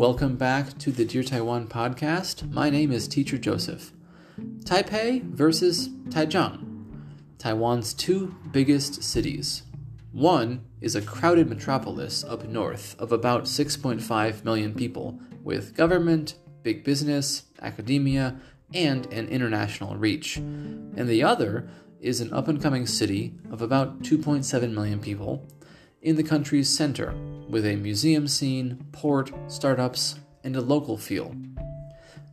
Welcome back to the Dear Taiwan podcast. My name is Teacher Joseph. Taipei versus Taichung, Taiwan's two biggest cities. One is a crowded metropolis up north of about 6.5 million people, with government, big business, academia, and an international reach. And the other is an up and coming city of about 2.7 million people in the country's center, with a museum scene, port, startups, and a local feel.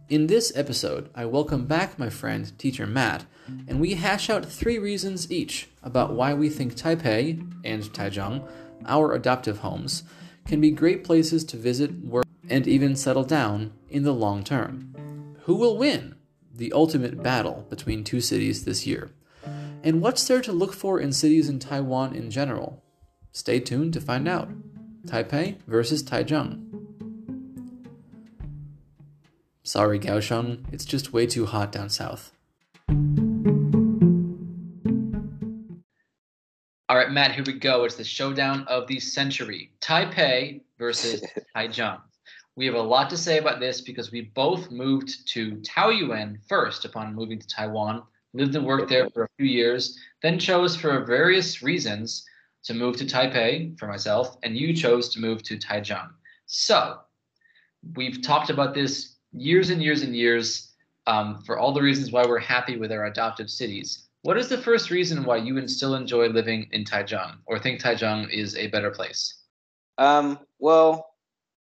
In this episode, I welcome back my friend, teacher Matt, and we hash out three reasons each about why we think Taipei and Taichung, our adoptive homes, can be great places to visit, work, and even settle down in the long term. Who will win? The ultimate battle between two cities this year. And what's there to look for in cities in Taiwan in general? Stay tuned to find out. Taipei versus Taichung. Sorry, Kaohsiung, it's just way too hot down south. All right, Matt, here we go. It's the showdown of the century Taipei versus Taichung. We have a lot to say about this because we both moved to Taoyuan first upon moving to Taiwan, lived and worked there for a few years, then chose for various reasons to move to Taipei for myself, and you chose to move to Taichung. So we've talked about this years and years and years um, for all the reasons why we're happy with our adoptive cities. What is the first reason why you still enjoy living in Taichung or think Taichung is a better place? Um, well,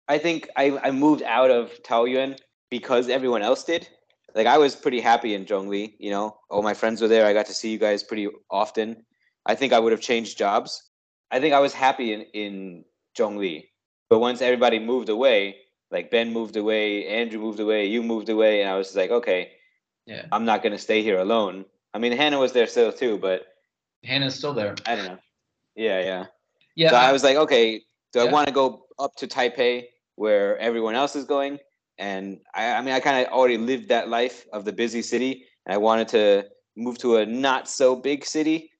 I think I, I moved out of Taoyuan because everyone else did. Like I was pretty happy in Zhongli, you know, all my friends were there. I got to see you guys pretty often. I think I would have changed jobs. I think I was happy in, in Zhongli. But once everybody moved away, like Ben moved away, Andrew moved away, you moved away, and I was like, okay, yeah, I'm not gonna stay here alone. I mean, Hannah was there still too, but Hannah's still there. I don't know. Yeah, yeah, yeah. So I, I was like, okay, do yeah. I want to go up to Taipei where everyone else is going? And I, I mean, I kind of already lived that life of the busy city, and I wanted to move to a not so big city.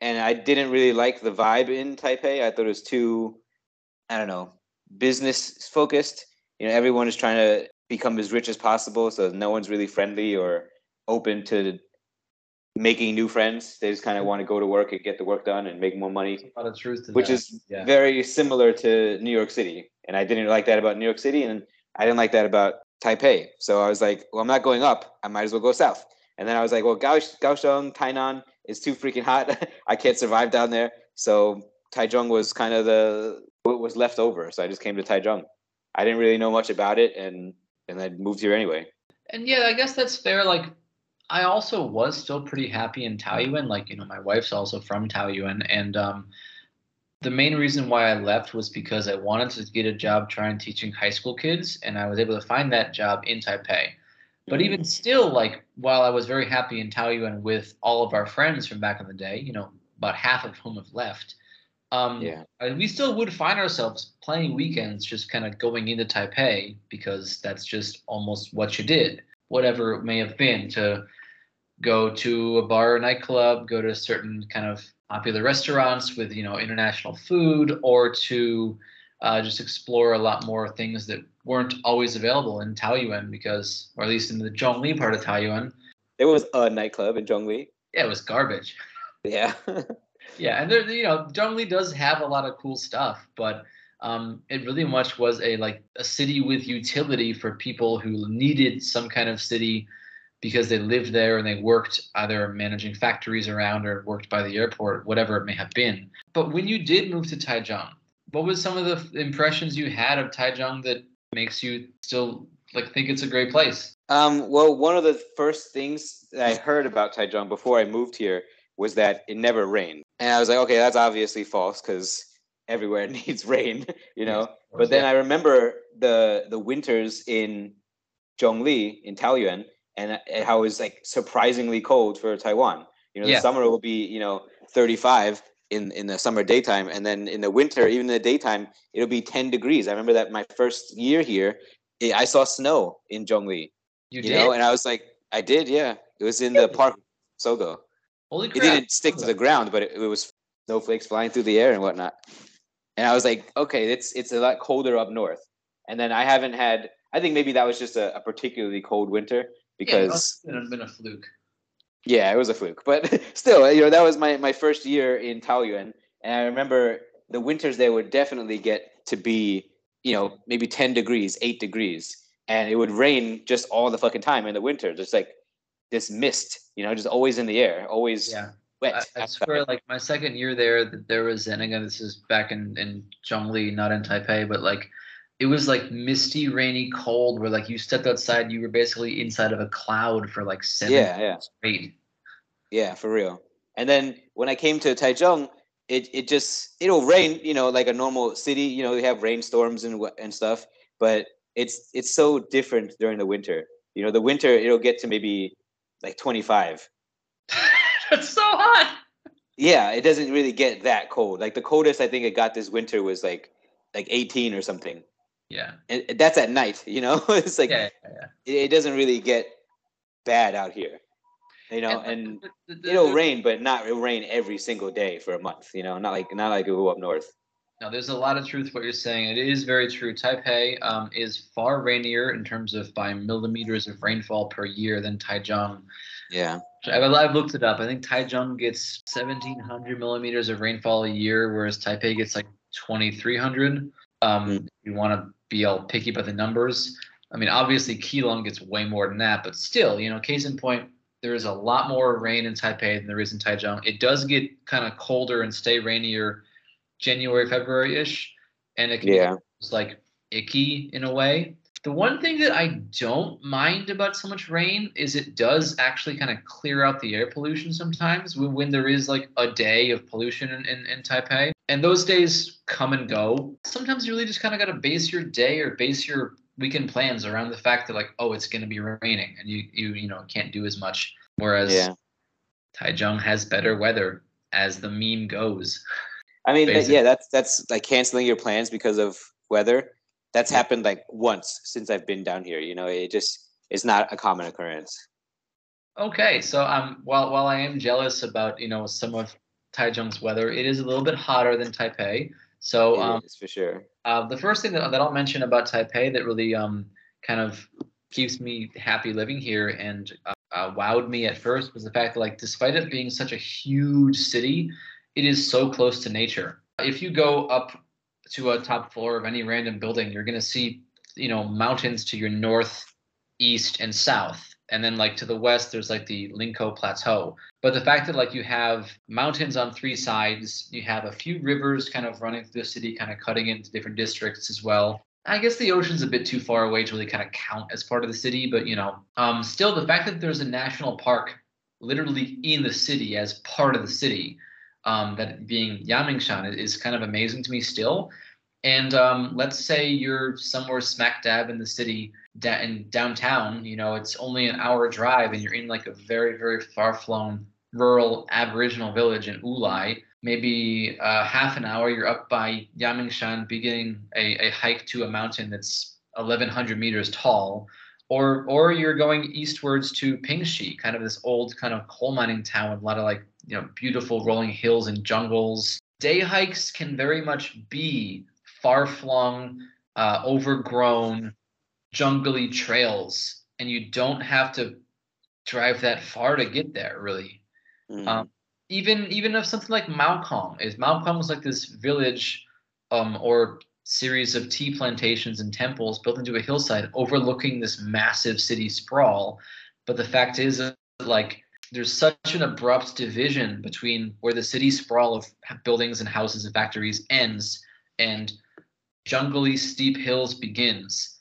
And I didn't really like the vibe in Taipei. I thought it was too, I don't know, business focused you know everyone is trying to become as rich as possible so no one's really friendly or open to making new friends they just kind of want to go to work and get the work done and make more money a lot of truth which that. is yeah. very similar to new york city and i didn't like that about new york city and i didn't like that about taipei so i was like well i'm not going up i might as well go south and then i was like well kaohsiung tainan is too freaking hot i can't survive down there so taichung was kind of the what was left over so i just came to taichung I didn't really know much about it, and and I moved here anyway. And yeah, I guess that's fair. Like, I also was still pretty happy in Taoyuan. Like, you know, my wife's also from Taoyuan, and um, the main reason why I left was because I wanted to get a job trying teaching high school kids, and I was able to find that job in Taipei. But even still, like, while I was very happy in Taoyuan with all of our friends from back in the day, you know, about half of whom have left, um, yeah. We still would find ourselves playing weekends, just kind of going into Taipei because that's just almost what you did, whatever it may have been, to go to a bar or nightclub, go to certain kind of popular restaurants with you know international food, or to uh, just explore a lot more things that weren't always available in Taoyuan because, or at least in the Zhongli part of Taoyuan. There was a nightclub in Zhongli. Yeah, it was garbage. Yeah. yeah, and there, you know, Zhongli does have a lot of cool stuff, but um, it really much was a like a city with utility for people who needed some kind of city because they lived there and they worked either managing factories around or worked by the airport, whatever it may have been. But when you did move to Taichung, what was some of the impressions you had of Taichung that makes you still like think it's a great place? Um, well, one of the first things that I heard about Taichung before I moved here was that it never rained. And I was like, okay, that's obviously false because everywhere needs rain, you know. but then I remember the the winters in Zhongli in Taoyuan and how it was like surprisingly cold for Taiwan. You know, yeah. the summer will be, you know, 35 in in the summer daytime and then in the winter even in the daytime it'll be 10 degrees. I remember that my first year here, it, I saw snow in Zhongli. You, you know, and I was like I did, yeah. It was in the park Sogo. Holy crap. It didn't stick to the ground, but it, it was snowflakes flying through the air and whatnot. And I was like, okay, it's it's a lot colder up north. and then I haven't had. I think maybe that was just a, a particularly cold winter because yeah, it been a fluke. Yeah, it was a fluke, but still, you know, that was my my first year in Taoyuan, and I remember the winters there would definitely get to be, you know, maybe ten degrees, eight degrees, and it would rain just all the fucking time in the winter, just like this mist, you know, just always in the air, always yeah. wet. I, I swear, like my second year there, there was, and again, this is back in in Zhongli, not in Taipei, but like it was like misty, rainy, cold, where like you stepped outside, you were basically inside of a cloud for like seven yeah, yeah. straight. Yeah, for real. And then when I came to Taichung, it it just it'll rain, you know, like a normal city. You know, we have rainstorms and and stuff, but it's it's so different during the winter. You know, the winter it'll get to maybe like 25. That's so hot. Yeah, it doesn't really get that cold. Like the coldest I think it got this winter was like like 18 or something. Yeah. And that's at night, you know? it's like yeah, yeah, yeah. It, doesn't really get bad out here. You know, and, and the, it'll rain, but not it'll rain every single day for a month, you know, not like not like it will up north. Now, there's a lot of truth what you're saying. It is very true. Taipei um, is far rainier in terms of by millimeters of rainfall per year than Taichung. Yeah. I've, I've looked it up. I think Taichung gets 1,700 millimeters of rainfall a year, whereas Taipei gets like 2,300. Um, mm. You want to be all picky about the numbers, I mean, obviously Keelung gets way more than that, but still, you know, case in point, there is a lot more rain in Taipei than there is in Taichung. It does get kind of colder and stay rainier January, February ish, and it can yeah. be like icky in a way. The one thing that I don't mind about so much rain is it does actually kind of clear out the air pollution sometimes when, when there is like a day of pollution in, in, in Taipei. And those days come and go. Sometimes you really just kind of got to base your day or base your weekend plans around the fact that like, oh, it's going to be raining and you, you, you know, can't do as much. Whereas yeah. Taichung has better weather as the meme goes. I mean, yeah, that's that's like canceling your plans because of weather. That's happened like once since I've been down here. You know, it just it's not a common occurrence. Okay, so um, while while I am jealous about you know some of Taichung's weather, it is a little bit hotter than Taipei. So um, for sure. Uh, the first thing that, that I'll mention about Taipei that really um kind of keeps me happy living here and uh, uh, wowed me at first was the fact that like despite it being such a huge city, it is so close to nature. If you go up to a top floor of any random building, you're going to see, you know, mountains to your north, east, and south. And then like to the west, there's like the Linkou Plateau. But the fact that like you have mountains on three sides, you have a few rivers kind of running through the city, kind of cutting into different districts as well. I guess the ocean's a bit too far away to really kind of count as part of the city, but you know, um, still the fact that there's a national park literally in the city as part of the city um, that being Yangmingshan is kind of amazing to me still. And um, let's say you're somewhere smack dab in the city, da- in downtown. You know, it's only an hour drive, and you're in like a very, very far-flung rural Aboriginal village in Wulai. Maybe uh, half an hour, you're up by Yangmingshan, beginning a, a hike to a mountain that's 1,100 meters tall or or you're going eastwards to Pingxi, kind of this old kind of coal mining town with a lot of like you know beautiful rolling hills and jungles. Day hikes can very much be far flung, uh, overgrown, jungly trails, and you don't have to drive that far to get there. Really, mm. um, even even if something like Maokong is Maokong is like this village um, or series of tea plantations and temples built into a hillside overlooking this massive city sprawl. But the fact is, like, there's such an abrupt division between where the city sprawl of buildings and houses and factories ends and jungly steep hills begins.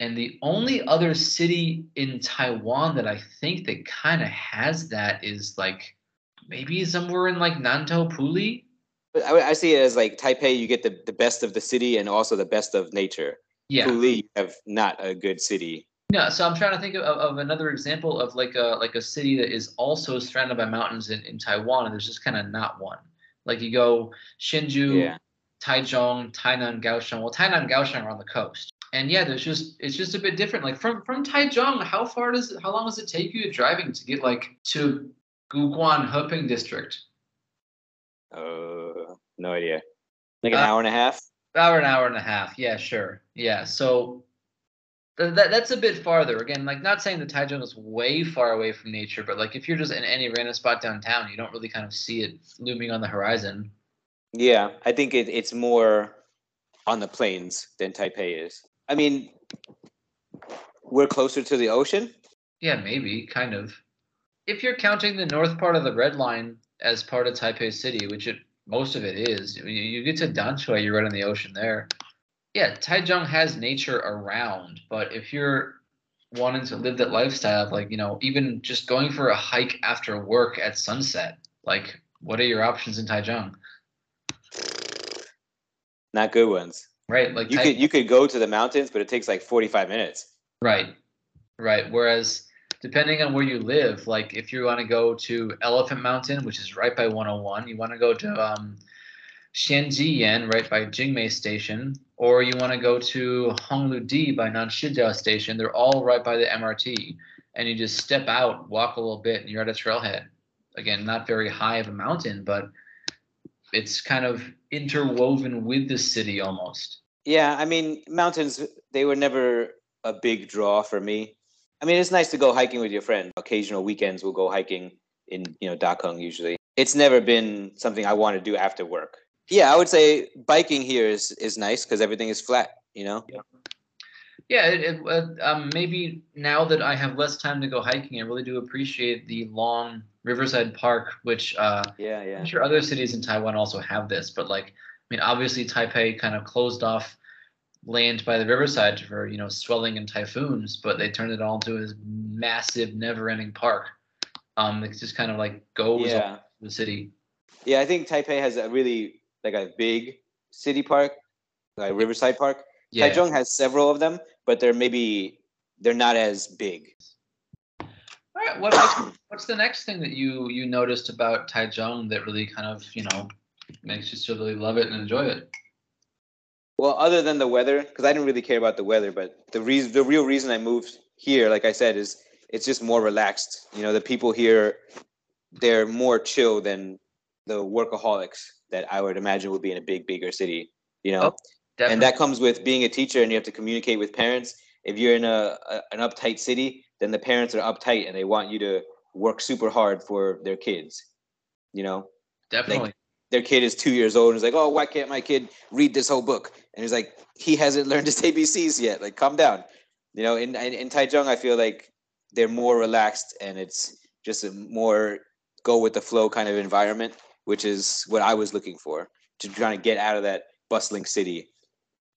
And the only other city in Taiwan that I think that kind of has that is like maybe somewhere in like Nantou Puli I, I see it as like Taipei, you get the, the best of the city and also the best of nature. Yeah. Puli, have not a good city. No, so I'm trying to think of, of another example of like a like a city that is also surrounded by mountains in, in Taiwan, and there's just kind of not one. Like you go Hsinchu, yeah. Taichung, Tainan, Kaohsiung. Well, Tainan and Kaohsiung are on the coast, and yeah, there's just it's just a bit different. Like from from Taichung, how far does it, how long does it take you driving to get like to Guguan Heping district? Uh, no idea. Like an uh, hour and a half. Hour, an hour and a half. Yeah, sure. Yeah, so th- that that's a bit farther. Again, like not saying the Taichung is way far away from nature, but like if you're just in any random spot downtown, you don't really kind of see it looming on the horizon. Yeah, I think it, it's more on the plains than Taipei is. I mean, we're closer to the ocean. Yeah, maybe, kind of. If you're counting the north part of the red line as part of Taipei City, which it most of it is, you, you get to Danshui, you're right on the ocean there. Yeah, Taichung has nature around, but if you're wanting to live that lifestyle of like, you know, even just going for a hike after work at sunset, like what are your options in Taichung? Not good ones. Right, like You Tai- could you could go to the mountains, but it takes like forty five minutes. Right. Right. Whereas depending on where you live, like if you want to go to Elephant Mountain, which is right by 101, you want to go to um Xianjiyan, right by Jingmei Station, or you want to go to Hongludi by Nanshijiao Station, they're all right by the MRT. And you just step out, walk a little bit, and you're at a trailhead. Again, not very high of a mountain, but it's kind of interwoven with the city almost. Yeah, I mean, mountains they were never a big draw for me. I mean, it's nice to go hiking with your friend. Occasional weekends we'll go hiking in, you know, Dakeng usually. It's never been something I want to do after work. Yeah, I would say biking here is is nice because everything is flat, you know. Yeah, it, it, uh, um, maybe now that I have less time to go hiking, I really do appreciate the long Riverside Park, which uh, Yeah, yeah. I'm sure other cities in Taiwan also have this, but like, I mean, obviously Taipei kind of closed off land by the riverside for you know swelling and typhoons, but they turned it all into this massive, never-ending park. Um, it just kind of like goes Yeah. the city. Yeah, I think Taipei has a really like a big city park, like Riverside Park. Yeah. Taichung has several of them, but they're maybe they're not as big. All right. What makes, what's the next thing that you you noticed about Taichung that really kind of you know makes you still really love it and enjoy it? Well, other than the weather, because I didn't really care about the weather, but the reason, the real reason I moved here, like I said, is it's just more relaxed. You know, the people here, they're more chill than the workaholics that I would imagine would be in a big, bigger city. You know, Oh, Definitely. and that comes with being a teacher, and you have to communicate with parents. If you're in a, a an uptight city, then the parents are uptight, and they want you to work super hard for their kids. You know, definitely. their kid is two years old and is like, oh, why can't my kid read this whole book? And he's like, he hasn't learned his ABCs yet. Like, calm down. You know, in in, in Taichung, I feel like they're more relaxed and it's just a more go with the flow kind of environment, which is what I was looking for to try to get out of that bustling city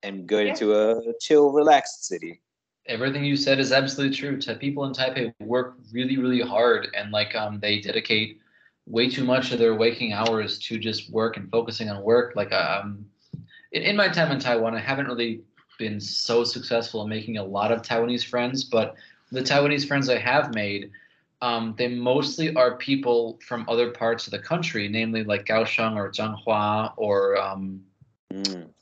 and go Yeah. into a chill, relaxed city. Everything you said is absolutely true. Ta- People in Taipei work really, really hard, and like um, they dedicate way too much of their waking hours to just work and focusing on work. Like um, in, in my time in Taiwan, I haven't really been so successful in making a lot of Taiwanese friends, but the Taiwanese friends I have made, um, they mostly are people from other parts of the country, namely like Kaohsiung or Zhanghua or um, Mm.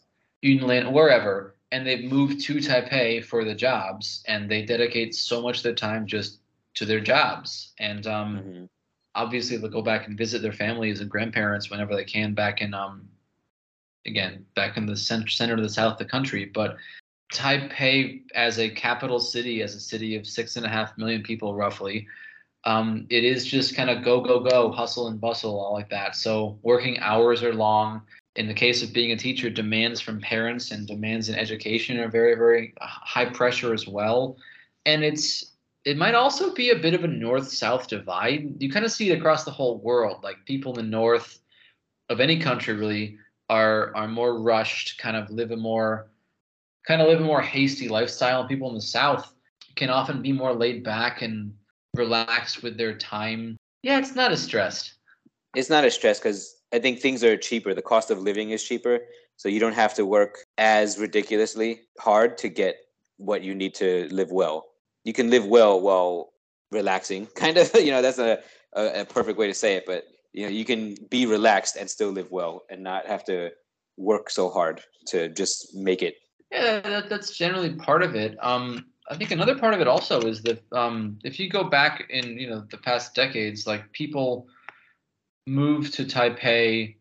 Yunlin, wherever, and they've moved to Taipei for the jobs, and they dedicate so much of their time just to their jobs. And um, Mhm. obviously, they'll go back and visit their families and grandparents whenever they can back in, um, again, back in the center, center to the south of the country. But Taipei, as a capital city, as a city of six and a half million people roughly, um, it is just kind of go, go, go, hustle and bustle, all like that. So working hours are long in the case of being a teacher, demands from parents and demands in education are very, very high pressure as well. And it's it might also be a bit of a north-south divide. You kind of see it across the whole world. Like people in the north of any country really are are more rushed, kind of live a more kind of live a more hasty lifestyle. People in the south can often be more laid back and relaxed with their time. Yeah, it's not as stressed. it's not as stressed because I think things are cheaper. The cost of living is cheaper, so you don't have to work as ridiculously hard to get what you need to live well. You can live well while relaxing, kind of. You know, that's a, a, a perfect way to say it. But you know, you can be relaxed and still live well, and not have to work so hard to just make it. Yeah, that, that's generally part of it. Um, I think another part of it also is that um, if you go back in you know the past decades, like people move to Taipei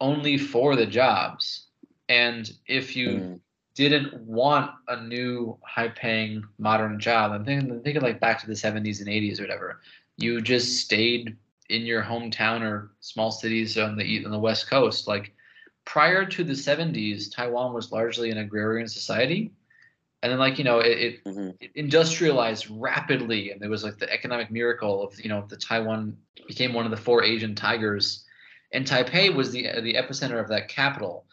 only for the jobs, and if you Mm. didn't want a new high-paying modern job. I'm thinking, thinking like back to the 70s and 80s or whatever. You just stayed in your hometown or small cities on the on the west coast. Like prior to the 70s, Taiwan was largely an agrarian society, and then like you know it, it, hmm it industrialized rapidly, and there was like the economic miracle of you know the Taiwan became one of the four Asian tigers, and Taipei was the the epicenter of that capital.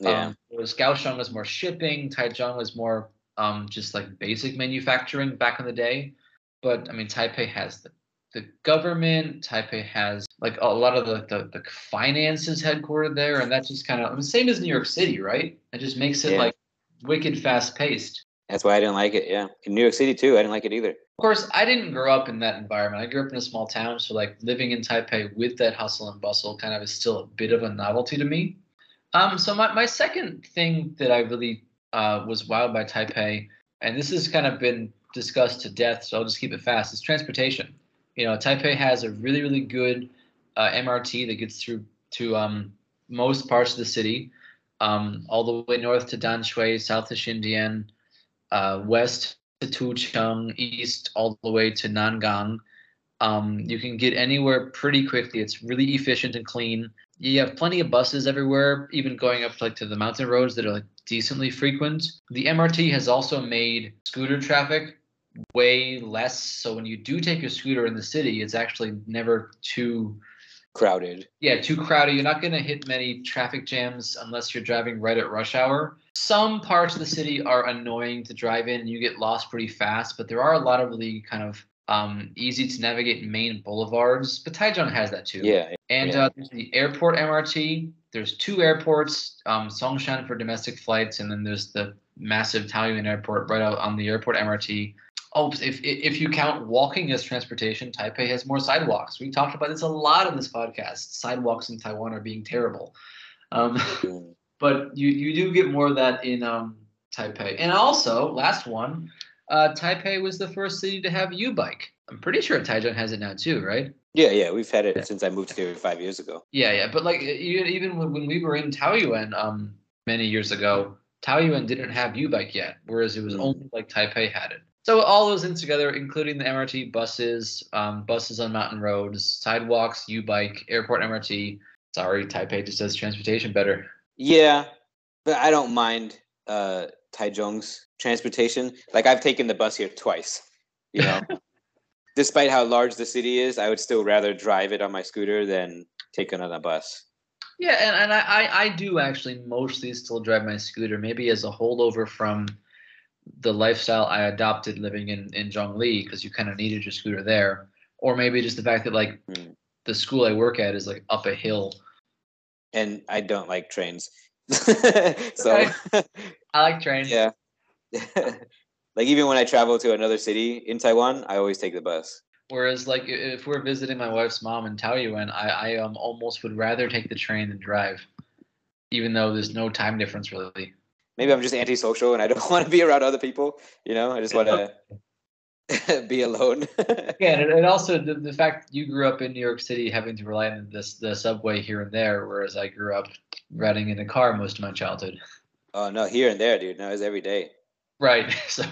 Yeah. Um, whereas Kaohsiung was more shipping, Taichung was more um, just like basic manufacturing back in the day. But I mean, Taipei has the, the government. Taipei has like a lot of the, the, the finances headquartered there, and that's just kind of I mean, same as New York City, right? It just makes it Yeah. like wicked fast paced. That's why I didn't like it. Yeah. In New York City too, I didn't like it either. Of course, I didn't grow up in that environment. I grew up in a small town, so like living in Taipei with that hustle and bustle kind of is still a bit of a novelty to me. Um, so my, my second thing that I really uh, was wowed by Taipei, and this has kind of been discussed to death, so I'll just keep it fast, is transportation. You know, Taipei has a really, really good uh, MRT that gets through to um, most parts of the city, um, all the way north to Danshui, south to Xindian, uh, west to Tucheng, east all the way to Nangang. Um, you can get anywhere pretty quickly. It's really efficient and clean. You have plenty of buses everywhere, even going up like to the mountain roads that are like decently frequent. The MRT has also made scooter traffic way less. So when you do take a scooter in the city, it's actually never too Crowded. yeah, too crowded. You're not going to hit many traffic jams unless you're driving right at rush hour. Some parts of the city are annoying to drive in and you get lost pretty fast, but there are a lot of really kind of um, easy to navigate main boulevards. But Taichung has that too. Yeah. And yeah. uh, there's the airport MRT. There's two airports, um, Songshan for domestic flights, and then there's the massive Taoyuan airport right out on the airport MRT. Oh, if if you count walking as transportation, Taipei has more sidewalks. We talked about this a lot in this podcast. Sidewalks in Taiwan are being terrible, um, but you you do get more of that in um, Taipei. And also, last one, uh, Taipei was the first city to have U-bike. I'm pretty sure Taichung has it now too, right? Yeah, yeah. We've had it Yeah. since I moved here five years ago. Yeah, yeah, but like even when, when we were in Taoyuan um many years ago, Taoyuan didn't have U-bike yet, whereas it was Mm. only like Taipei had it. So all those things together, including the MRT buses, um, buses on mountain roads, sidewalks, U-bike, airport MRT. Sorry, Taipei just does transportation better. Yeah, but I don't mind uh Taichung's transportation. Like I've taken the bus here twice. You know, despite how large the city is, I would still rather drive it on my scooter than take it on a bus. Yeah, and, and I, I, do actually mostly still drive my scooter, maybe as a holdover from the lifestyle I adopted living in, in Zhongli, because you kind of needed your scooter there. Or maybe just the fact that like Hmm. the school I work at is like up a hill. And I don't like trains. so I like trains. yeah. like even when I travel to another city in Taiwan, I always take the bus. Whereas like if we're visiting my wife's mom in Taoyuan, I, I um almost would rather take the train than drive. Even though there's no time difference really. Maybe I'm just antisocial and I don't want to be around other people. You know, I just want to be alone. Yeah, and, and also the, the fact you grew up in New York City having to rely on this the subway here and there, whereas I grew up riding in a car most of my childhood. oh no, here and there, dude. No, it's every day. Right. So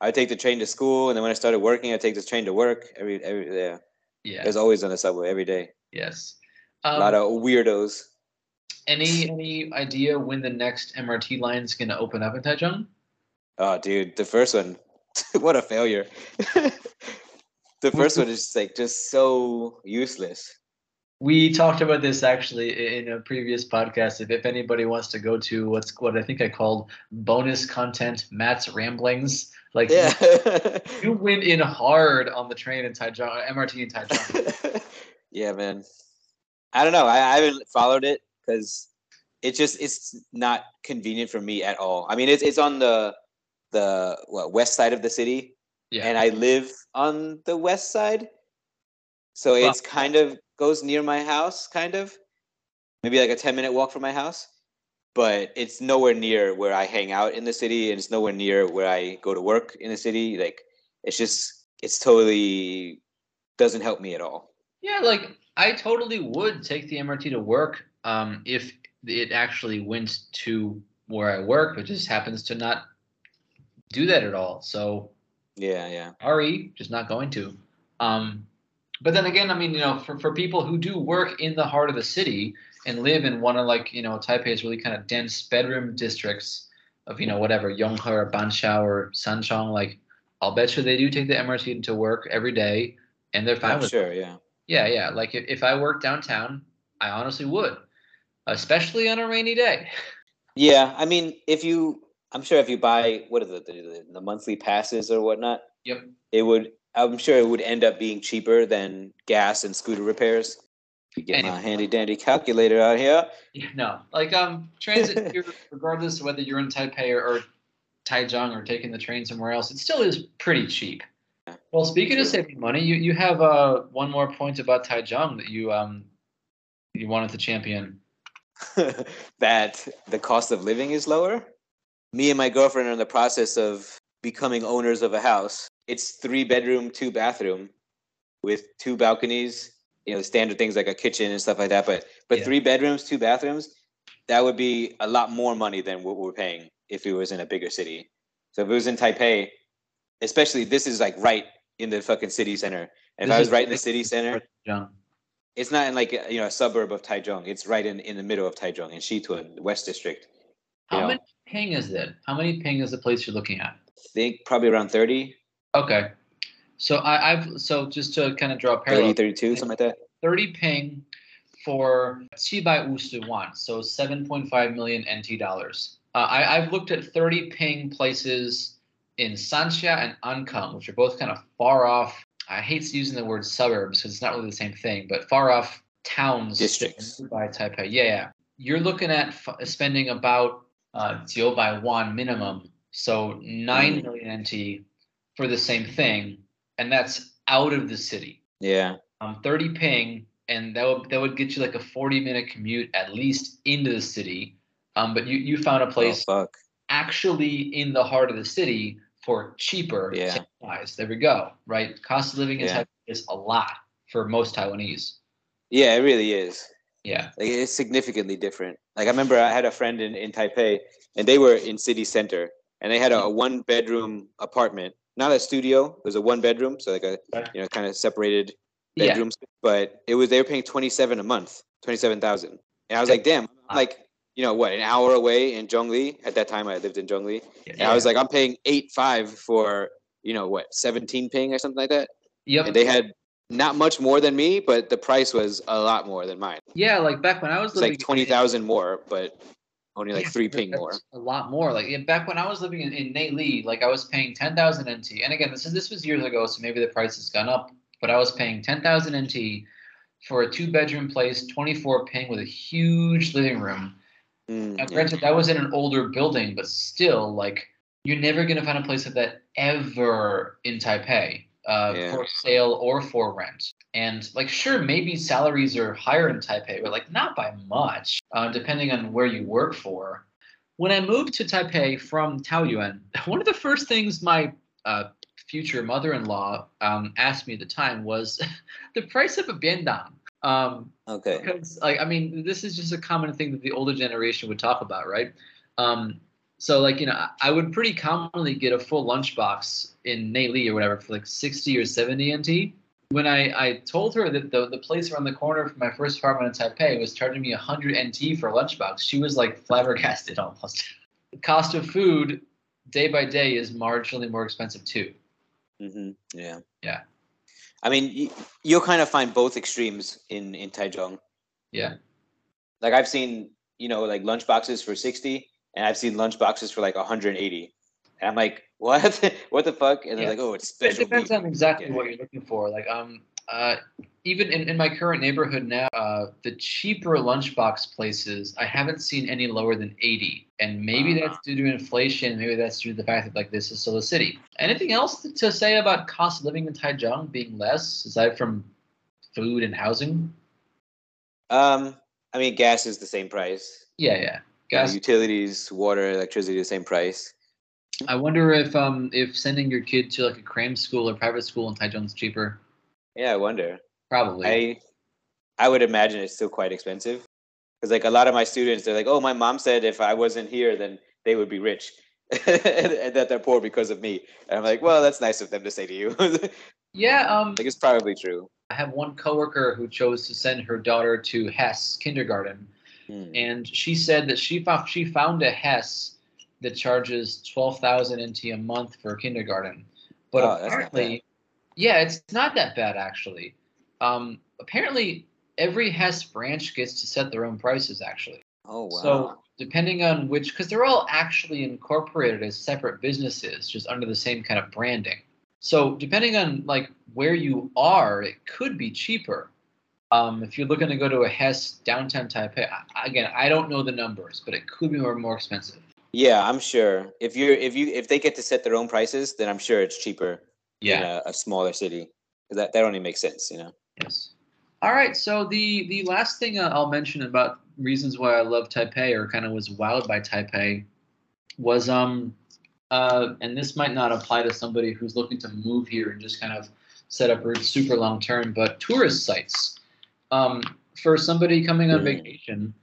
I take the train to school, and then when I started working, I take the train to work. Every every yeah, yeah. there's always on the subway every day. Yes. A lot Um, of weirdos. any any idea when the next MRT line is gonna open up in Taichung? Oh, dude, the first one, what a failure. the first one is just like just so useless. We talked about this actually in a previous podcast. If, if anybody wants to go to what's what I think I called bonus content, Matt's ramblings, like Yeah. you went in hard on the train in Taichung, MRT in Taichung. yeah, man. I don't know. I, I haven't followed it because it's just it's not convenient for me at all. I mean, it's it's on the the what, west side of the city, yeah. and I live on the west side, so Well- it's kind of goes near my house, kind of maybe like a ten minute walk from my house, but it's nowhere near where I hang out in the city, and it's nowhere near where I go to work in the city. Like it's just it's totally doesn't help me at all. Yeah, like I totally would take the MRT to work um, if it actually went to where I work, but just happens to not do that at all. So Yeah, yeah. RE, just not going to. Um, but then again, I mean, you know, for, for people who do work in the heart of the city and live in one of like, you know, Taipei's really kind of dense bedroom districts of, you know, whatever, Yonghe or Banqiao or Sanchong, like, I'll bet you they do take the MRT to work every day and they're fine I'm with it. sure, yeah. Yeah, yeah. Like if, if I work downtown, I honestly would, especially on a rainy day. Yeah, I mean, if you, I'm sure if you buy what are the the, the monthly passes or whatnot, Yep. it would. I'm sure it would end up being cheaper than gas and scooter repairs. You get my handy dandy calculator out here. Yeah, no, like um, transit here, regardless of whether you're in Taipei or, or Taichung or taking the train somewhere else, it still is pretty cheap. Well, speaking of saving money, you, you have uh one more point about Taichung that you um you wanted to champion. that the cost of living is lower. Me and my girlfriend are in the process of becoming owners of a house. It's three bedroom, two bathroom, with two balconies. You know, standard things like a kitchen and stuff like that. But but Yeah. three bedrooms, two bathrooms, that would be a lot more money than what we're paying if it was in a bigger city. So if it was in Taipei, especially this is like right in the fucking city center. And if This I was right in the city center, it's not in like you know a suburb of Taichung. It's right in, in the middle of Taichung in Xitun, the West District. How Yeah. many ping is it? How many ping is the place you're looking at? I think probably around 30, Okay, so I, I've so just to kind of draw a 30, parallel, 32, something like that. 30 ping for 750万, so 7.5 million NT dollars. Uh, I, I've looked at 30 ping places in Sanxia and Ankang, which are both kind of far off. I hate using the word suburbs because it's not really the same thing, but far off towns Districts. by Taipei. Yeah, yeah. You're looking at f- spending about uh, 900万 minimum, so 9 Mm. million NT for the same thing, and that's out of the city Yeah. um, 30 ping, and that would that would get you like a 40 minute commute at least into the city. Um, but you you found a place Oh, actually in the heart of the city for cheaper Yeah. price. There we go. Right, cost of living in Yeah. Is a lot for most Taiwanese. Yeah, it really is. Yeah, Like, it's significantly different. Like I remember I had a friend in, in Taipei and they were in city center and they had a, a one bedroom apartment, not a studio. It was a one bedroom, so like a you know kind of separated yeah, bedrooms. But it was they were paying twenty seven a month, twenty seven thousand. And I was like, damn, I'm like you know what, an hour away in Zhongli. At that time, I lived in Zhongli. yeah. And I was like, I'm paying eight five for you know what, seventeen ping or something like that. yep. And they had not much more than me, but the price was a lot more than mine. yeah, like back when I was It's living like twenty thousand more, but only like Yeah, three ping more. A lot more. Like yeah, back when I was living in, in Neili, like I was paying ten thousand NT. And again, this is this was years ago, so maybe the price has gone up. But I was paying ten thousand NT for a two bedroom place, twenty four ping with a huge living room. Mm, Now, yeah. granted, that was in an older building, but still, like you're never gonna find a place like that ever in Taipei, uh, Yeah. for sale or for rent. And like, sure, maybe salaries are higher in Taipei, but like not by much, uh, depending on where you work for. When I moved to Taipei from Taoyuan, one of the first things my uh, future mother-in-law um, asked me at the time was the price of a biandang. Um, Okay. because like I mean, this is just a common thing that the older generation would talk about, right? Um, so like you know, I- would pretty commonly get a full lunchbox in Neili or whatever for like sixty or seventy NT. When I, I told her that the, the place around the corner from my first apartment in Taipei was charging me 100 NT for a lunchbox, she was like flabbergasted almost. the cost of food day by day is marginally more expensive too. Mm-hmm. Yeah. Yeah. I mean, you'll kind of find both extremes in in Taichung. Yeah. Like I've seen, you know, like lunch boxes for sixty, and I've seen lunch boxes for like one hundred and eighty. And I'm like, what? what the fuck? And they're Yeah. like, oh, it's special. It depends beef. on exactly Yeah. what you're looking for. Like, um, uh, even in, in my current neighborhood now, uh, the cheaper lunchbox places, I haven't seen any lower than 80. And maybe Ah. that's due to inflation. Maybe that's due to the fact that like this is still a city. Anything else to say about cost of living in Taichung being less, aside from food and housing? Um, I mean, gas is the same price. Yeah, yeah. Gas. utilities, water, electricity, the same price. I wonder if um if sending your kid to like a cram school or private school in Taichung is cheaper. Yeah, I wonder. Probably. I I would imagine it's still quite expensive. because like a lot of my students, they're like, "Oh, my mom said if I wasn't here, then they would be rich." and that they're poor because of me. And I'm like, well, that's nice of them to say to you. yeah, um, like it's probably true. I have one coworker who chose to send her daughter to Hess kindergarten, hmm. and she said that she found she found a Hess that charges twelve thousand NT a month for kindergarten, but oh, apparently, yeah, it's not that bad actually. Um, apparently, every Hess branch gets to set their own prices actually. Oh wow! So depending on which, because they're all actually incorporated as separate businesses, just under the same kind of branding. So depending on like where you are, it could be cheaper. Um, if you're looking to go to a Hess downtown Taipei, again, I don't know the numbers, but it could be more more expensive. Yeah, I'm sure. If you're if you if they get to set their own prices, then I'm sure it's cheaper. Yeah, in a, a smaller city. That that only makes sense, you know. Yes. All right. So the the last thing I'll mention about reasons why I love Taipei or kind of was wowed by Taipei was um uh and this might not apply to somebody who's looking to move here and just kind of set up roots super long term, but tourist sites. Um, for somebody coming on vacation,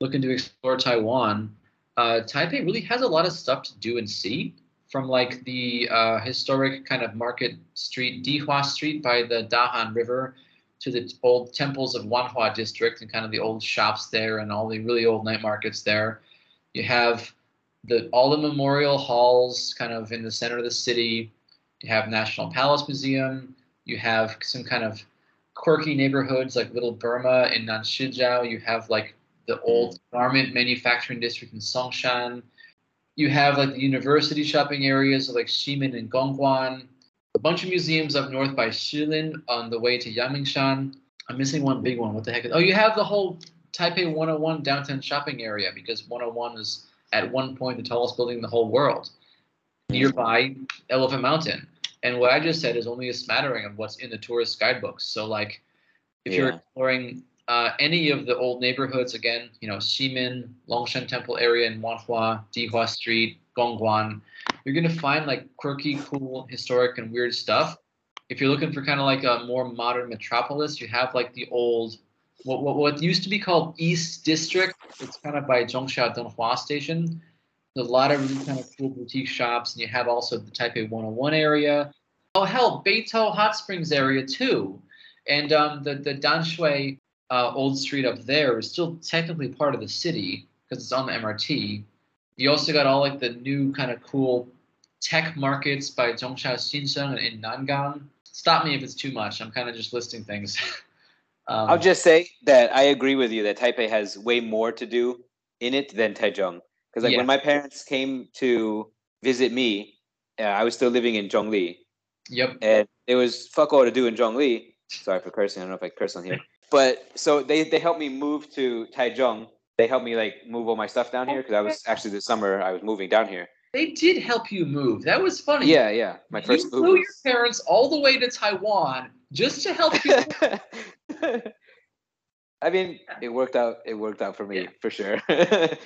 looking to explore Taiwan, uh, Taipei really has a lot of stuff to do and see. From like the uh, historic kind of market street, Dihua Street by the Dahan River, to the old temples of Wanhua district and kind of the old shops there and all the really old night markets there. You have the all the memorial halls kind of in the center of the city. You have National Palace Museum. You have some kind of quirky neighborhoods like Little Burma in Nanshijiao. You have like the mm-hmm. old garment manufacturing district in Songshan. You have like the university shopping areas like Ximen and Gongguan a bunch of museums up north by Shilin on the way to Yangmingshan. I'm missing one big one. What the heck? Is, oh, you have the whole Taipei 101 downtown shopping area because 101 is at one point the tallest building in the whole world. Nearby, Elephant Mountain. And what I just said is only a smattering of what's in the tourist guidebooks. So, like, if yeah. you're exploring uh, any of the old neighborhoods, again, you know, Ximen, Longshan Temple area in Wanhua, Dihua Street, Gongguan, you're gonna find like quirky, cool, historic, and weird stuff. If you're looking for kind of like a more modern metropolis, you have like the old what, what, what used to be called East District. It's kind of by Zhongxiao Dunhua Station. A lot of really kind of cool boutique shops, and you have also the Taipei 101 area. Oh hell, Beitou Hot Springs area too, and um, the the Danshui uh, old street up there is still technically part of the city because it's on the MRT. You also got all like the new kind of cool tech markets by Zhongxiao Xinsheng in Nangang. Stop me if it's too much. I'm kind of just listing things. um, I'll just say that I agree with you that Taipei has way more to do in it than Taichung. Because like yeah. when my parents came to visit me, uh, I was still living in Zhongli. Yep. And it was fuck all to do in Zhongli. Sorry for cursing. I don't know if I curse on here. But so they, they helped me move to Taichung they helped me like move all my stuff down here because I was actually this summer I was moving down here. They did help you move. That was funny. Yeah, yeah. My first you flew was... your parents all the way to Taiwan just to help you. I mean, it worked out. It worked out for me yeah. for sure.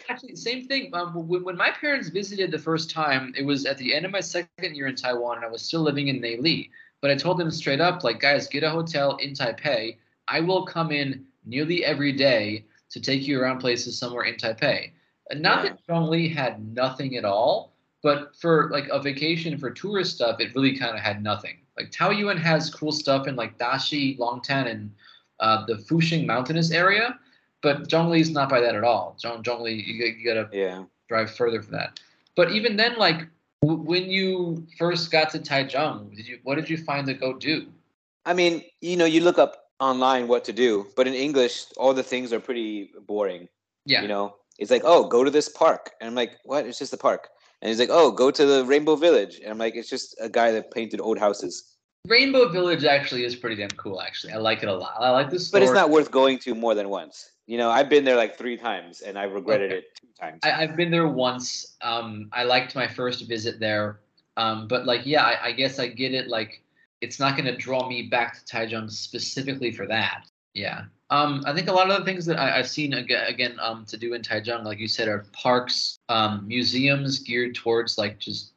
Actually, same thing. Um, when, when my parents visited the first time, it was at the end of my second year in Taiwan, and I was still living in Neili. But I told them straight up, like, guys, get a hotel in Taipei. I will come in nearly every day to take you around places somewhere in Taipei. And not yeah. that Zhongli had nothing at all, but for like a vacation for tourist stuff, it really kind of had nothing. Like Taoyuan has cool stuff in like Daxi, Longtan, and uh, the Fuxing mountainous area, but Zhongli is not by that at all. Zhong, Zhongli, you, you gotta yeah. drive further for that. But even then, like w- when you first got to Taichung, did you what did you find to go do? I mean, you know, you look up online what to do, but in English, all the things are pretty boring. Yeah. You know, it's like, oh, go to this park. And I'm like, what? It's just a park. And he's like, oh, go to the Rainbow Village. And I'm like, it's just a guy that painted old houses. Rainbow Village actually is pretty damn cool, actually. I like it a lot. I like this. But it's not worth going to more than once. You know, I've been there like three times and I regretted okay. it two times. I, have been there once. Um, I liked my first visit there. Um, but like, yeah, I, I guess I get it. Like, it's not going to draw me back to Taichung specifically for that. Yeah. Um, I think a lot of the things that I, have seen again, again um, to do in Taichung, like you said, are parks, um, museums geared towards like just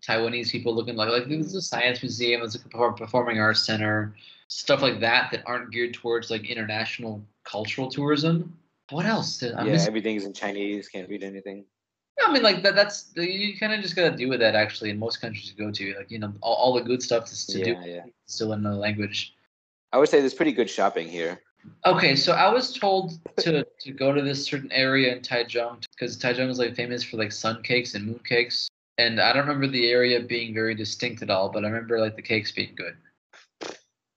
Taiwanese people looking like like there's a science museum, there's a performing arts center, stuff like that that aren't geared towards like international cultural tourism. what else? Did, yeah, missing- everything's in Chinese. Can't read anything. I mean, like that. That's you kind of just gotta deal with that. Actually, in most countries you go to, like you know, all, all the good stuff is to Yeah, do yeah. still in another language. I would say there's pretty good shopping here. Okay, so I was told to to go to this certain area in Taichung because Taichung is like famous for like sun cakes and moon cakes, and I don't remember the area being very distinct at all, but I remember like the cakes being good.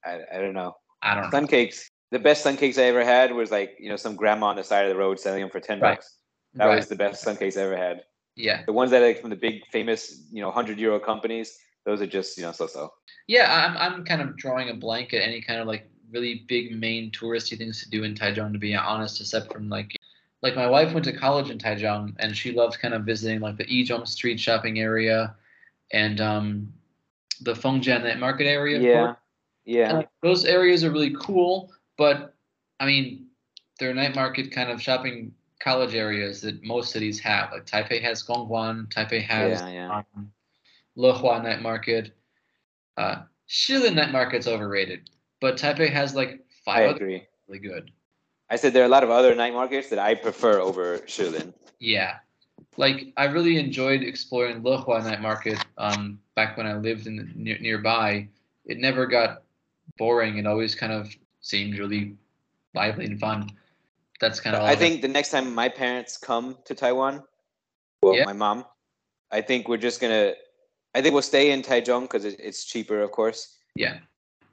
I, I don't know. I don't know. Sun cakes. The best sun cakes I ever had was like you know some grandma on the side of the road selling them for ten Right. bucks. That Right. was the best sun cakes I ever had. Yeah, The ones that are like from the big famous you know hundred euro companies, those are just you know so so. yeah. I'm I'm kind of drawing a blank at any kind of like really big main touristy things to do in Taichung. To be honest, except from like like my wife went to college in Taichung and she loves kind of visiting like the Yizhong Street shopping area and um the Fengjia night market area. Yeah, course. yeah, Uh, those areas are really cool, but I mean, they're night market kind of shopping college areas that most cities have. Like Taipei has Gongguan, Taipei has yeah, yeah. um, Lehua night market. Uh, Shilin night market's overrated, but Taipei has like I five other agree. really good. I said there are a lot of other night markets that I prefer over Shilin. Yeah. Like I really enjoyed exploring Lehua night market um, back when I lived in near, nearby. It never got boring. It always kind of seemed really lively and fun. That's kind of all I of it. think the next time my parents come to Taiwan, well, Yeah. my mom, I think we're just gonna. I think we'll stay in Taichung because it, it's cheaper, of course. Yeah.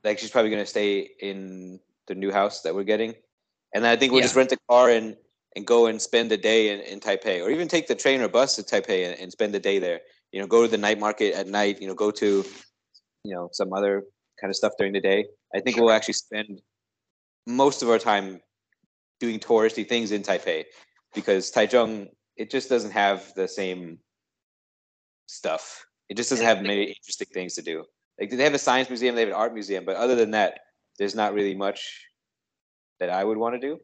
Like she's probably gonna stay in the new house that we're getting, and then I think we'll just rent a car and and go and spend a day in, in Taipei, or even take the train or bus to Taipei and, and spend the day there. You know, go to the night market at night. You know, go to, you know, some other kind of stuff during the day. I think we'll actually spend most of our time doing touristy things in Taipei because Taichung it just doesn't have the same stuff. It just doesn't have many interesting things to do. Like they have a science museum, they have an art museum, but other than that, there's not really much that I would want to do.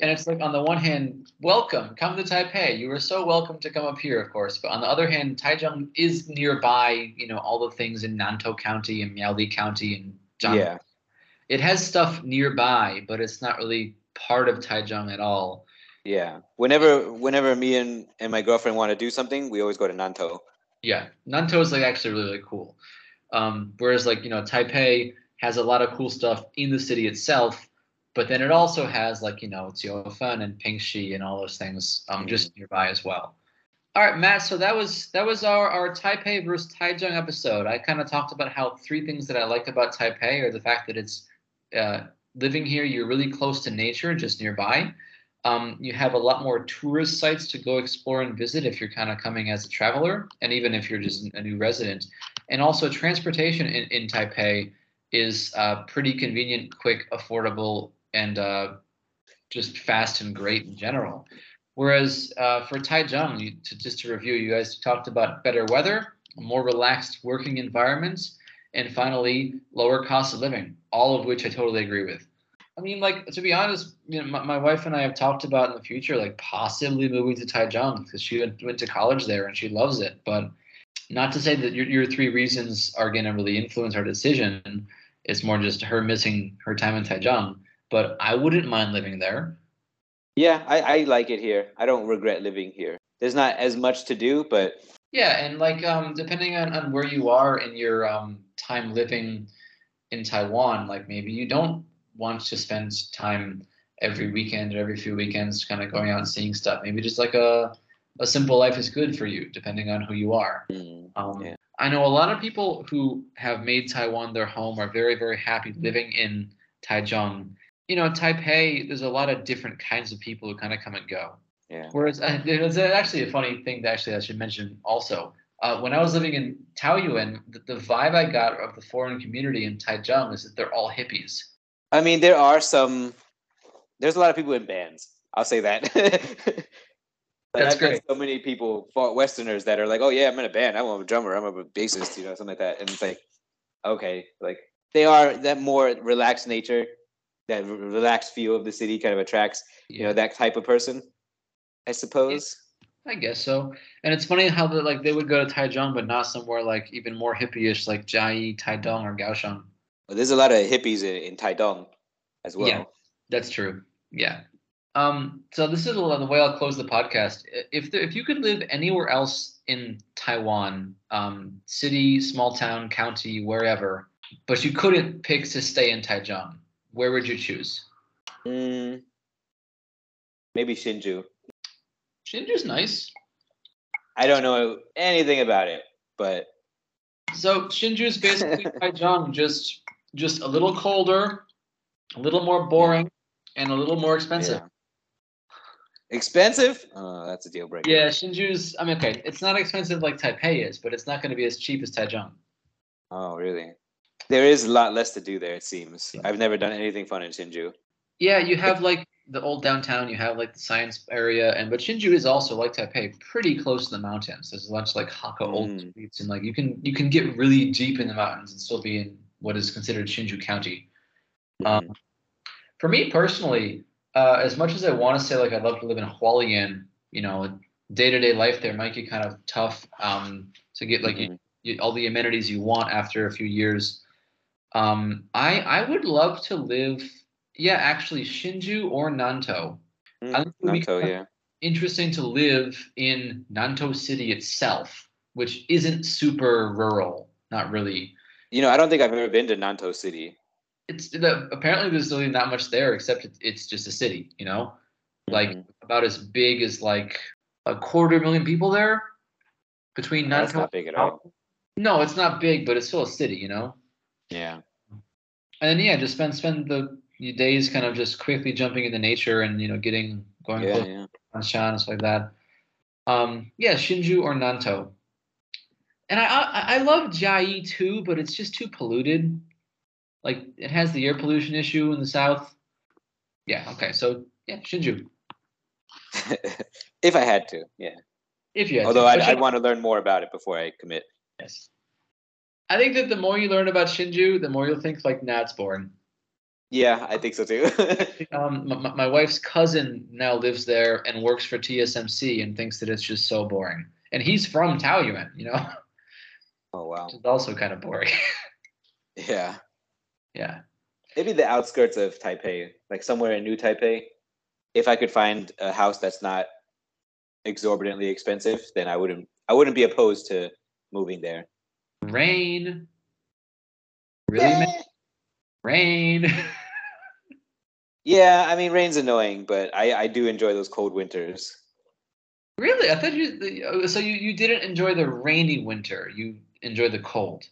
And it's like on the one hand, welcome, come to Taipei. You are so welcome to come up here, of course. But on the other hand, Taichung is nearby. You know all the things in Nantou County and Miaoli County and Jiangsu. Yeah, It has stuff nearby, but it's not really part of Taichung at all. yeah. Whenever whenever me and, and my girlfriend want to do something, we always go to Nantou. Yeah, Nantou is like actually really, really cool. Um, whereas like you know Taipei has a lot of cool stuff in the city itself, but then it also has like you know Jiufen and Pingxi and all those things um, just nearby as well. All right, Matt. So that was that was our our Taipei versus Taichung episode. I kind of talked about how three things that I like about Taipei are the fact that it's uh, living here. You're really close to nature, just nearby. Um, you have a lot more tourist sites to go explore and visit if you're kind of coming as a traveler, and even if you're just a new resident. And also, transportation in, in Taipei is uh, pretty convenient, quick, affordable, and uh, just fast and great in general. Whereas uh, for Taichung, you, to, just to review, you guys talked about better weather, more relaxed working environments, and finally, lower cost of living, all of which I totally agree with. I mean, like to be honest, you know, my, my wife and I have talked about in the future, like possibly moving to Taichung because she went, went to college there and she loves it. But not to say that your, your three reasons are going to really influence our decision. It's more just her missing her time in Taichung. But I wouldn't mind living there. Yeah, I, I like it here. I don't regret living here. There's not as much to do, but Yeah, and like um, depending on, on where you are in your um, time living in Taiwan, like maybe you don't want to spend time every weekend or every few weekends kind of going out and seeing stuff. Maybe just like a a simple life is good for you, depending on who you are. mm, Um, Yeah. I know a lot of people who have made Taiwan their home are very, very happy living in Taichung. You know, Taipei, there's a lot of different kinds of people who kind of come and go. yeah. Whereas uh, there's actually a funny thing that actually I should mention also. Uh, when I was living in Taoyuan, the, the vibe I got of the foreign community in Taichung is that they're all hippies. I mean, there are some. There's a lot of people in bands. I'll say that. Like, That's I've great. So many people, Westerners, that are like, "Oh yeah, I'm in a band. I'm a drummer. I'm a bassist. You know, something like that." And it's like, okay, like they are that more relaxed nature, that r- relaxed feel of the city kind of attracts you know that type of person. I suppose. I guess so. And it's funny how the, like they would go to Taichung, but not somewhere like even more hippie-ish like Jiayi, Taidong, or Kaohsiung. But there's a lot of hippies in, in Taidong as well. Yeah. That's true. Yeah. Um, so this is the way I'll close the podcast. If if you could live anywhere else in Taiwan, um, city, small town, county, wherever, but you couldn't pick to stay in Taichung, where would you choose? Mm, maybe Hsinchu. Hsinchu's nice. I don't know anything about it, but so is basically Taichung, just just a little colder, a little more boring, and a little more expensive. Yeah. Expensive? Uh, that's a deal breaker. Yeah, Hsinchu's. I mean, okay, it's not expensive like Taipei is, but it's not going to be as cheap as Taichung. Oh, really? There is a lot less to do there. It seems. Yeah. I've never done anything fun in Hsinchu. Yeah, you have like the old downtown. You have like the science area, and but Hsinchu is also like Taipei, pretty close to the mountains. There's a bunch of like Hakka mm. old streets, and like you can you can get really deep in the mountains and still be in what is considered Hsinchu County. Mm. Um, for me personally, uh, as much as I want to say like I'd love to live in Hualien, you know, day to day life there might get kind of tough um, to get like mm-hmm. you, you, all the amenities you want after a few years. Um, I I would love to live, yeah, actually Hsinchu or Nantou. Mm, Nantou, yeah. Interesting to live in Nantou City itself, which isn't super rural, not really. You know, I don't think I've ever been to Nantou City it's the, apparently there's really not much there except it, it's just a city, you know, like mm-hmm. about as big as like a quarter million people there between. No, that's not big at all. No, it's not big, but it's still a city, you know. Yeah. And then yeah, just spend spend the days kind of just quickly jumping into nature and you know getting going yeah, yeah. on Shan and stuff like that. Um, yeah, Hsinchu or Nantou. And I, I I love Jiayi too, but it's just too polluted. Like it has the air pollution issue in the south. Yeah. Okay. So yeah, Hsinchu. if I had to, yeah. If you although I'd, I'd want to learn more about it before I commit. Yes. I think that the more you learn about Hsinchu, the more you'll think like, nah, it's boring. Yeah, I think so too. um, my, my wife's cousin now lives there and works for TSMC and thinks that it's just so boring. And he's from Taoyuan, you know. Oh wow. Which is also kind of boring. yeah. Yeah. Maybe the outskirts of Taipei, like somewhere in New Taipei. If I could find a house that's not exorbitantly expensive, then I wouldn't I wouldn't be opposed to moving there. Rain. Really? Rain. yeah, I mean rain's annoying, but I I do enjoy those cold winters. Really? I thought you so you you didn't enjoy the rainy winter. You enjoy the cold.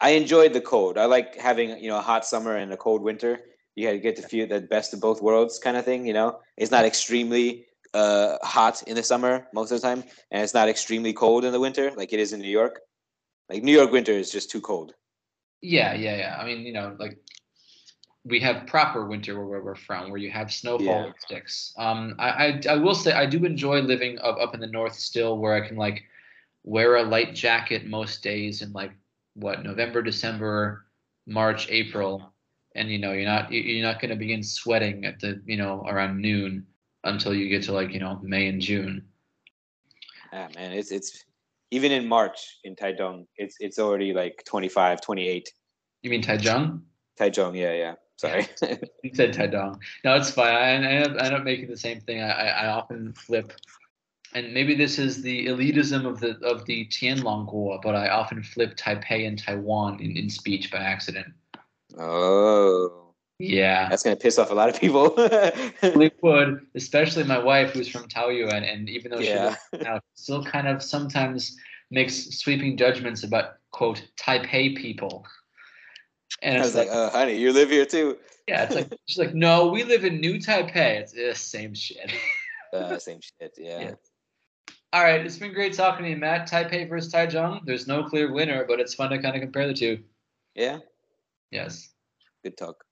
I enjoyed the cold. I like having you know a hot summer and a cold winter. You get to feel the best of both worlds, kind of thing. You know, it's not extremely uh, hot in the summer most of the time, and it's not extremely cold in the winter like it is in New York. Like New York winter is just too cold. Yeah, yeah, yeah. I mean, you know, like we have proper winter where we're from, where you have snowfall yeah. sticks. Um, I, I, I will say I do enjoy living up up in the north still, where I can like wear a light jacket most days and like what November, December, March, April, and you know you're not you're not going to begin sweating at the you know around noon until you get to like you know May and June. Yeah, man, it's it's even in March in Taichung, it's it's already like 25, 28. You mean Taichung? Taichung, yeah, yeah. Sorry, you said Taichung. No, it's fine. I, I, end up, I end up making the same thing. I, I often flip and maybe this is the elitism of the of the Tianlongguo, but I often flip Taipei and Taiwan in, in speech by accident. Oh. Yeah. That's gonna piss off a lot of people. it would, especially my wife who's from Taoyuan, and even though yeah. she now still kind of sometimes makes sweeping judgments about quote Taipei people. And I was like, like uh, honey, you live here too. Yeah, it's like she's like, no, we live in New Taipei. It's the same shit. uh, same shit, yeah. yeah. All right, it's been great talking to you, Matt. Taipei versus Taichung. There's no clear winner, but it's fun to kind of compare the two. Yeah. Yes. Good talk.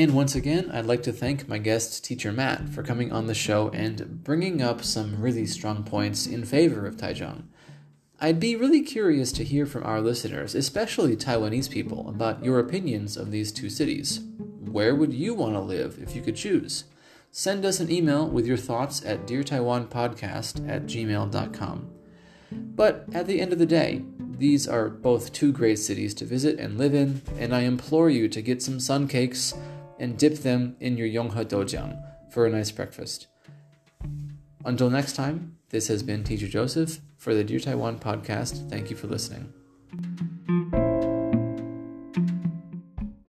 And once again, I'd like to thank my guest, teacher Matt, for coming on the show and bringing up some really strong points in favor of Taichung. I'd be really curious to hear from our listeners, especially Taiwanese people, about your opinions of these two cities. Where would you want to live if you could choose? Send us an email with your thoughts at deartaiwanpodcast at gmail.com. But at the end of the day, these are both two great cities to visit and live in, and I implore you to get some sun cakes and dip them in your Yonghe Doujiang for a nice breakfast. Until next time, this has been Teacher Joseph for the Dear Taiwan podcast. Thank you for listening.